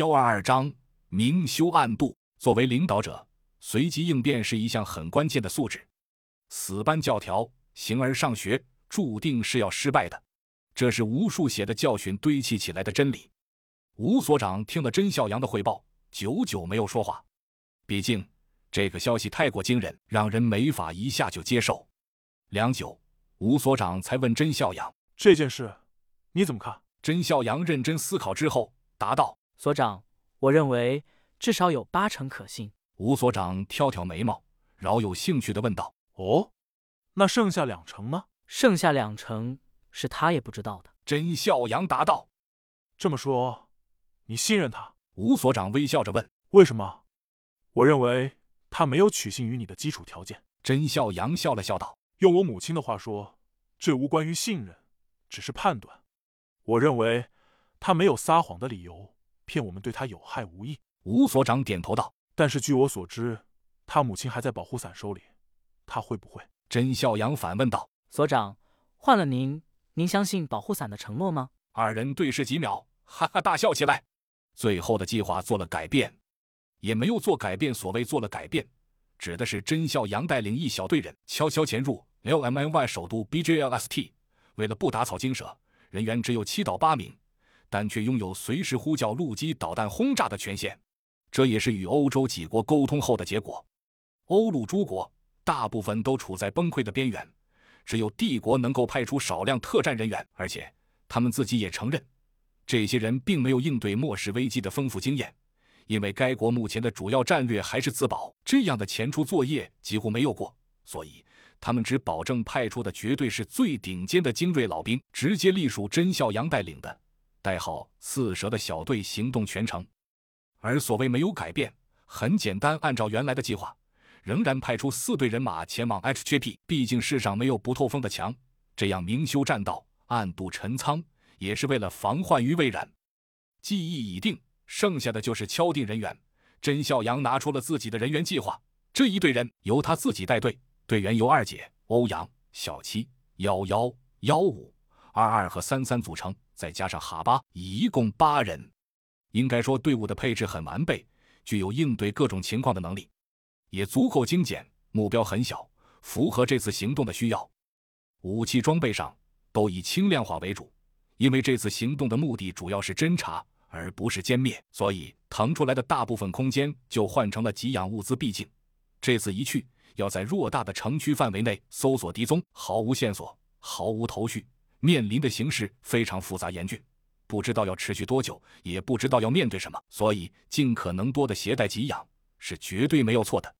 幺二二章明修暗度。作为领导者，随机应变是一项很关键的素质。死搬教条，形而上学，注定是要失败的。这是无数血的教训堆砌起来的真理。吴所长听了甄孝阳的汇报，久久没有说话。毕竟这个消息太过惊人，让人没法一下就接受。良久，吴所长才问甄孝阳：“这件事你怎么看？”甄孝阳认真思考之后答道：“所长，我认为至少有八成可信。”吴所长挑挑眉毛，饶有兴趣的问道：“哦，那剩下两成呢？”“剩下两成是他也不知道的。”甄孝阳答道：“这么说，你信任他？”吴所长微笑着问：“为什么？”“我认为他没有取信于你的基础条件。”甄孝阳笑了笑道：“用我母亲的话说，这无关于信任，只是判断。”我认为他没有撒谎的理由，骗我们对他有害无益。吴所长点头道：“但是据我所知，他母亲还在保护伞手里，他会不会？”甄孝阳反问道：“所长，换了您，您相信保护伞的承诺吗？”二人对视几秒，哈哈大笑起来。最后的计划做了改变，也没有做改变。所谓做了改变，指的是甄孝阳带领一小队人悄悄潜入 LMNY 首都 BJLST，为了不打草惊蛇。人员只有七到八名，但却拥有随时呼叫陆基导弹轰炸的权限。这也是与欧洲几国沟通后的结果。欧陆诸国大部分都处在崩溃的边缘，只有帝国能够派出少量特战人员，而且他们自己也承认，这些人并没有应对末世危机的丰富经验，因为该国目前的主要战略还是自保，这样的前出作业几乎没有过，所以。他们只保证派出的绝对是最顶尖的精锐老兵，直接隶属甄孝阳带领的代号“四蛇”的小队行动全程。而所谓没有改变，很简单，按照原来的计划，仍然派出四队人马前往 HJP。毕竟世上没有不透风的墙，这样明修栈道、暗度陈仓，也是为了防患于未然。计议已定，剩下的就是敲定人员。甄孝阳拿出了自己的人员计划，这一队人由他自己带队。队员由二姐、欧阳、小七、幺幺、幺五、二二和三三组成，再加上哈巴，一共八人。应该说，队伍的配置很完备，具有应对各种情况的能力，也足够精简。目标很小，符合这次行动的需要。武器装备上都以轻量化为主，因为这次行动的目的主要是侦察，而不是歼灭，所以腾出来的大部分空间就换成了给养物资。毕竟这次一去。要在偌大的城区范围内搜索敌踪，毫无线索，毫无头绪，面临的形势非常复杂严峻，不知道要持续多久，也不知道要面对什么，所以尽可能多的携带给养是绝对没有错的。